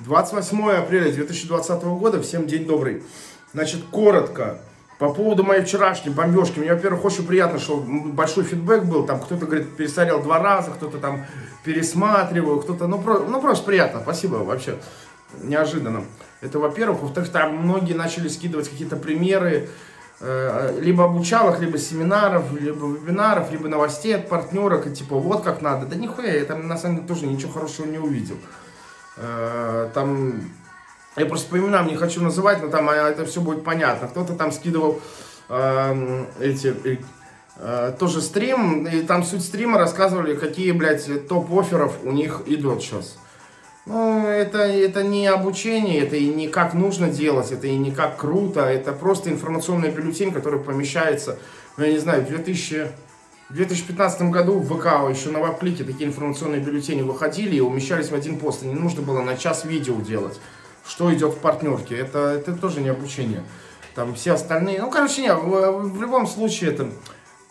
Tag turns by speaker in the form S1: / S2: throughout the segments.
S1: 28 апреля 2020 года. Всем день добрый. Значит, коротко. По поводу моей вчерашней бомбежки. Мне, во-первых, очень приятно, что большой фидбэк был. Там кто-то, говорит, пересмотрел два раза, кто-то там пересматривал, кто-то... Ну, про... ну, просто приятно. Спасибо вообще. Неожиданно. Это, во-первых. Во-вторых, там многие начали скидывать какие-то примеры э, либо обучалок, либо семинаров, либо вебинаров, либо новостей от партнерок, и типа вот как надо. Да нихуя, я там на самом деле тоже ничего хорошего не увидел. Э, там, я просто по именам не хочу называть, но там это все будет понятно. Кто-то там скидывал э, эти, э, тоже стрим, и там суть стрима рассказывали, какие, блядь, топ-офферов у них идут сейчас. Ну, это, это не обучение, это и не как нужно делать, это и не как круто, это просто информационный бюллетень, который помещается, ну, я не знаю, в 2000... В 2015 году в ВК еще на веб-клике такие информационные бюллетени выходили и умещались в один пост. И не нужно было на час видео делать, что идет в партнерке. Это, это тоже не обучение. Там все остальные... Ну, короче, нет, в, в любом случае это...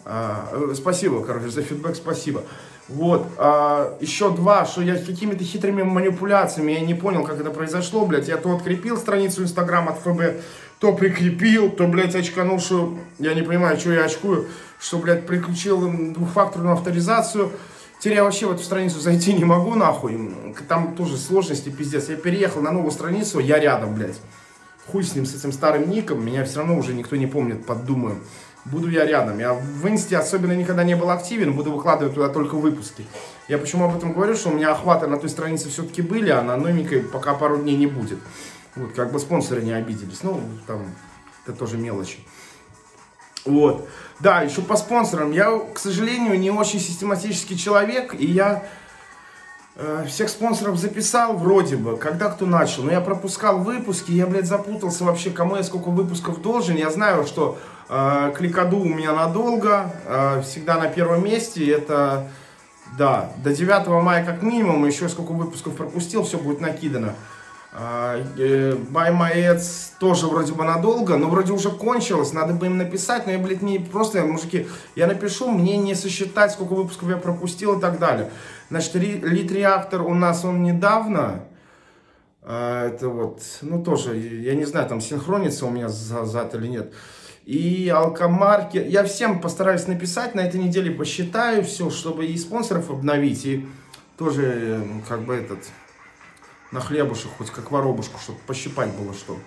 S1: А, спасибо, короче, за фидбэк, спасибо. Вот, а, еще два, что я какими-то хитрыми манипуляциями, я не понял, как это произошло, блядь. Я то открепил страницу Инстаграм от ФБ, то прикрепил, то, блядь, очканул, что я не понимаю, что я очкую, что, блядь, приключил двухфакторную авторизацию. Теперь я вообще в эту страницу зайти не могу, нахуй. Там тоже сложности, пиздец. Я переехал на новую страницу, я рядом, блядь. Хуй с ним, с этим старым ником, меня все равно уже никто не помнит, подумаю. Буду я рядом. Я в инсте особенно никогда не был активен, буду выкладывать туда только выпуски. Я почему об этом говорю, что у меня охваты на той странице все-таки были, а на новенькой пока пару дней не будет. Вот, как бы спонсоры не обиделись. Ну, там, это тоже мелочи. Вот. Да, еще по спонсорам. Я, к сожалению, не очень систематический человек, и я э, всех спонсоров записал вроде бы, когда кто начал. Но я пропускал выпуски, я, блядь, запутался вообще, кому я сколько выпусков должен. Я знаю, что э, Кликаду у меня надолго, э, всегда на первом месте. Это, да, до 9 мая как минимум, еще сколько выпусков пропустил, все будет накидано. А, э, Ads тоже вроде бы надолго, но вроде уже кончилось, надо бы им написать, но я, блядь, не просто, мужики, я напишу, мне не сосчитать, сколько выпусков я пропустил и так далее. Значит, лид реактор у нас, он недавно, а, это вот, ну тоже, я не знаю, там синхронится у меня зад или нет. И алкомарки, я всем постараюсь написать, на этой неделе посчитаю все, чтобы и спонсоров обновить, и тоже, как бы, этот, на хлебушек, хоть как воробушку, чтобы пощипать было что.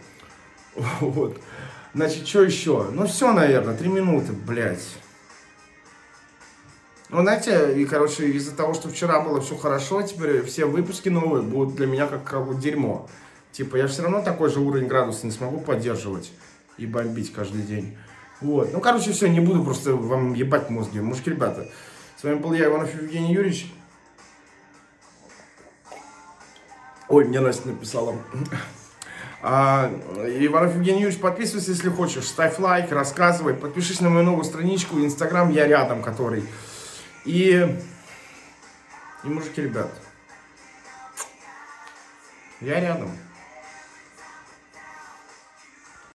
S1: Вот. Значит, что еще? Ну, все, наверное, три минуты, блядь. Ну, знаете, и, короче, из-за того, что вчера было все хорошо, теперь все выпуски новые будут для меня как, как дерьмо. Типа, я все равно такой же уровень градуса не смогу поддерживать и бомбить каждый день. Вот. Ну, короче, все, не буду просто вам ебать мозги. Мужики, ребята, с вами был я, Иванов Евгений Юрьевич. Ой, мне Настя написала. А, Иванов Евгений Юрьевич, подписывайся, если хочешь. Ставь лайк, рассказывай. Подпишись на мою новую страничку. Инстаграм я рядом, который. И... И мужики, ребят. Я рядом.